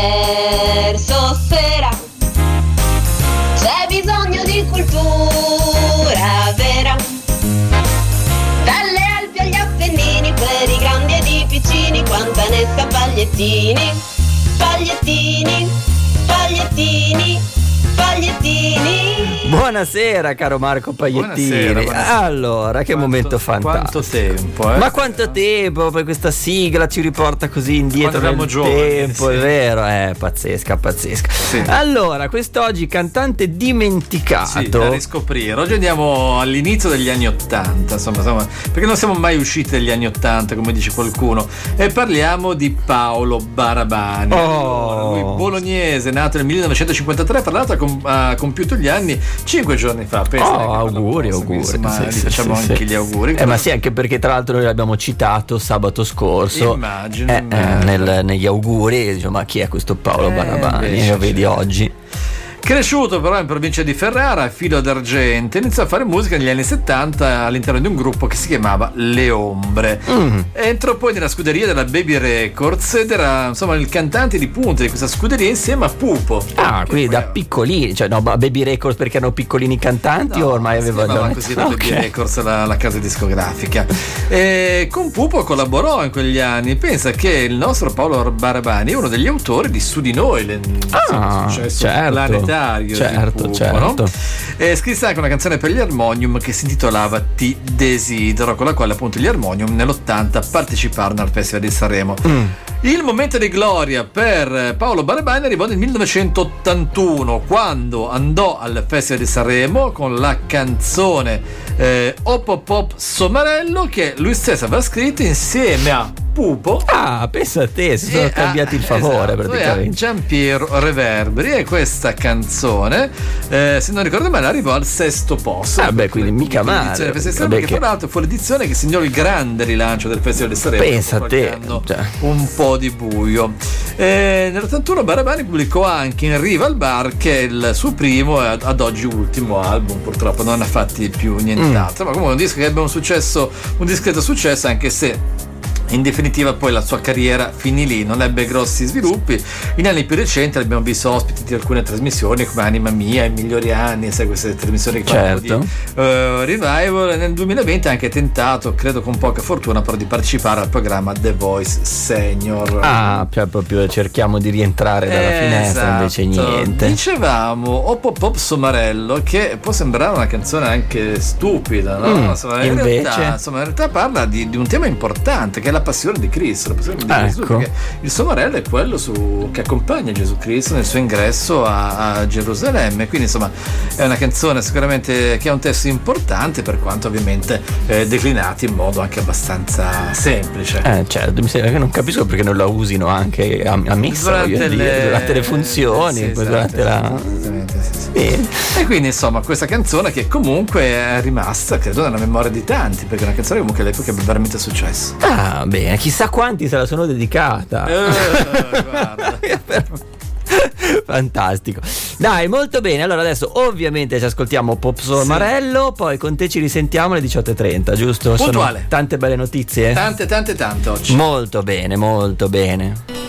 verso sera. C'è bisogno di cultura vera. Dalle Alpi agli Appennini, per i grandi ed i piccini, quanta ne sa pagliettini, pagliettini, pagliettini, pagliettini. Buonasera caro Marco Pagliettini. Buonasera, buonasera. Allora, che Quanto- momento fantastico. Quanto tempo, eh? Ma quanto tempo? Poi questa sigla ci riporta così indietro Quando nel giovani, tempo, sì. è vero? È pazzesca, pazzesca. Sì. Allora, quest'oggi cantante Sì, dimenticato. da riscoprire. Oggi andiamo all'inizio degli anni Ottanta, insomma, insomma, perché non siamo mai usciti dagli anni Ottanta, come dice qualcuno, e parliamo di Paolo Barabani. Oh. Allora, lui bolognese, nato nel 1953, tra l'altro ha compiuto gli anni cinque giorni fa. Pensa Oh, auguri, posso, auguri. Insomma, Sì, sì, facciamo sì, anche gli auguri. Eh, ma sì, anche perché tra l'altro noi l'abbiamo citato sabato scorso. Immagino, eh, eh, nel- negli auguri, dice, ma chi è questo Paolo Eh, Barabani? Lo vedi c'è. oggi. Cresciuto però in provincia di Ferrara, filo d'argento, iniziò a fare musica negli anni 70 all'interno di un gruppo che si chiamava Le Ombre. Mm. Entrò poi nella scuderia della Baby Records ed era insomma il cantante di punta di questa scuderia insieme a Pupo. Ah, quindi da piccolini, cioè no, ma Baby Records perché erano piccolini cantanti No, o ormai aveva chiamava già così la Ah, Baby. Records, la, la casa discografica. E con Pupo collaborò in quegli anni. Pensa che il nostro Paolo Barabani è uno degli autori di Su di noi, insomma, Ah, successo certo, planetario. Di certo, Pupo, certo. no? E scrisse anche una canzone per gli Harmonium che si intitolava Ti desidero, con la quale appunto gli Harmonium nell'80 parteciparono al Festival di Sanremo. Mm. Il momento di gloria per Paolo Barabani arrivò nel 1981 quando andò al Festival di Sanremo con la canzone eh, Op Op Op Somarello che lui stesso aveva scritto insieme a Pupo Ah, pensa a te, si sono e a- cambiati il favore esatto, e a praticamente. Giampiero Reverberi e questa canzone eh, se non ricordo male arrivò al sesto posto Ah, beh, quindi mica male. Festival Vabbè, che tra l'altro fu l'edizione che segnò il grande rilancio del Festival di Sanremo Pensa a te, cioè. un po' di buio Eh, nell'81 Barabani pubblicò anche in Riva al Bar che è il suo primo e ad ad oggi ultimo album purtroppo non ha fatti più nient'altro ma comunque un disco che ebbe un successo un discreto successo anche se in definitiva poi la sua carriera finì lì, non ebbe grossi sviluppi. In anni più recenti l'abbiamo visto ospiti di alcune trasmissioni come Anima Mia, I migliori anni, sai queste trasmissioni che Certo. di eh, revival. Nel 2020 ha anche tentato, credo con poca fortuna, però di partecipare al programma The Voice Senior. Ah, cioè proprio cerchiamo di rientrare dalla finestra, invece Esatto. niente. Dicevamo Op Op Op Somarello che può sembrare una canzone anche stupida, no? Mm, insomma, in, invece? realtà, insomma, in realtà parla di, di un tema importante che è la passione di Cristo. La passione di Gesù, Ecco. perché il Somarello è quello su- che accompagna Gesù Cristo nel suo ingresso a, a Gerusalemme. Quindi, insomma, è una canzone sicuramente che ha un testo importante, per quanto ovviamente eh, declinati in modo anche abbastanza semplice. Eh, certo, mi sembra che non capisco perché non la usino anche a, a messa, voglio dire, durante le funzioni, sì, poi esatto, durante la... esattamente, sì, sì. Sì. E quindi insomma questa canzone che comunque è rimasta credo nella memoria di tanti perché è una canzone comunque all'epoca ebbe veramente successo. Ah, bene, chissà quanti se la sono dedicata. Eh, guarda. Fantastico. Dai, molto bene. Allora adesso ovviamente ci ascoltiamo Pop Somarello, poi con te ci risentiamo alle 18.30, giusto? Sono Puntuale. tante belle notizie. Tante tante tante oggi. Molto bene, molto bene.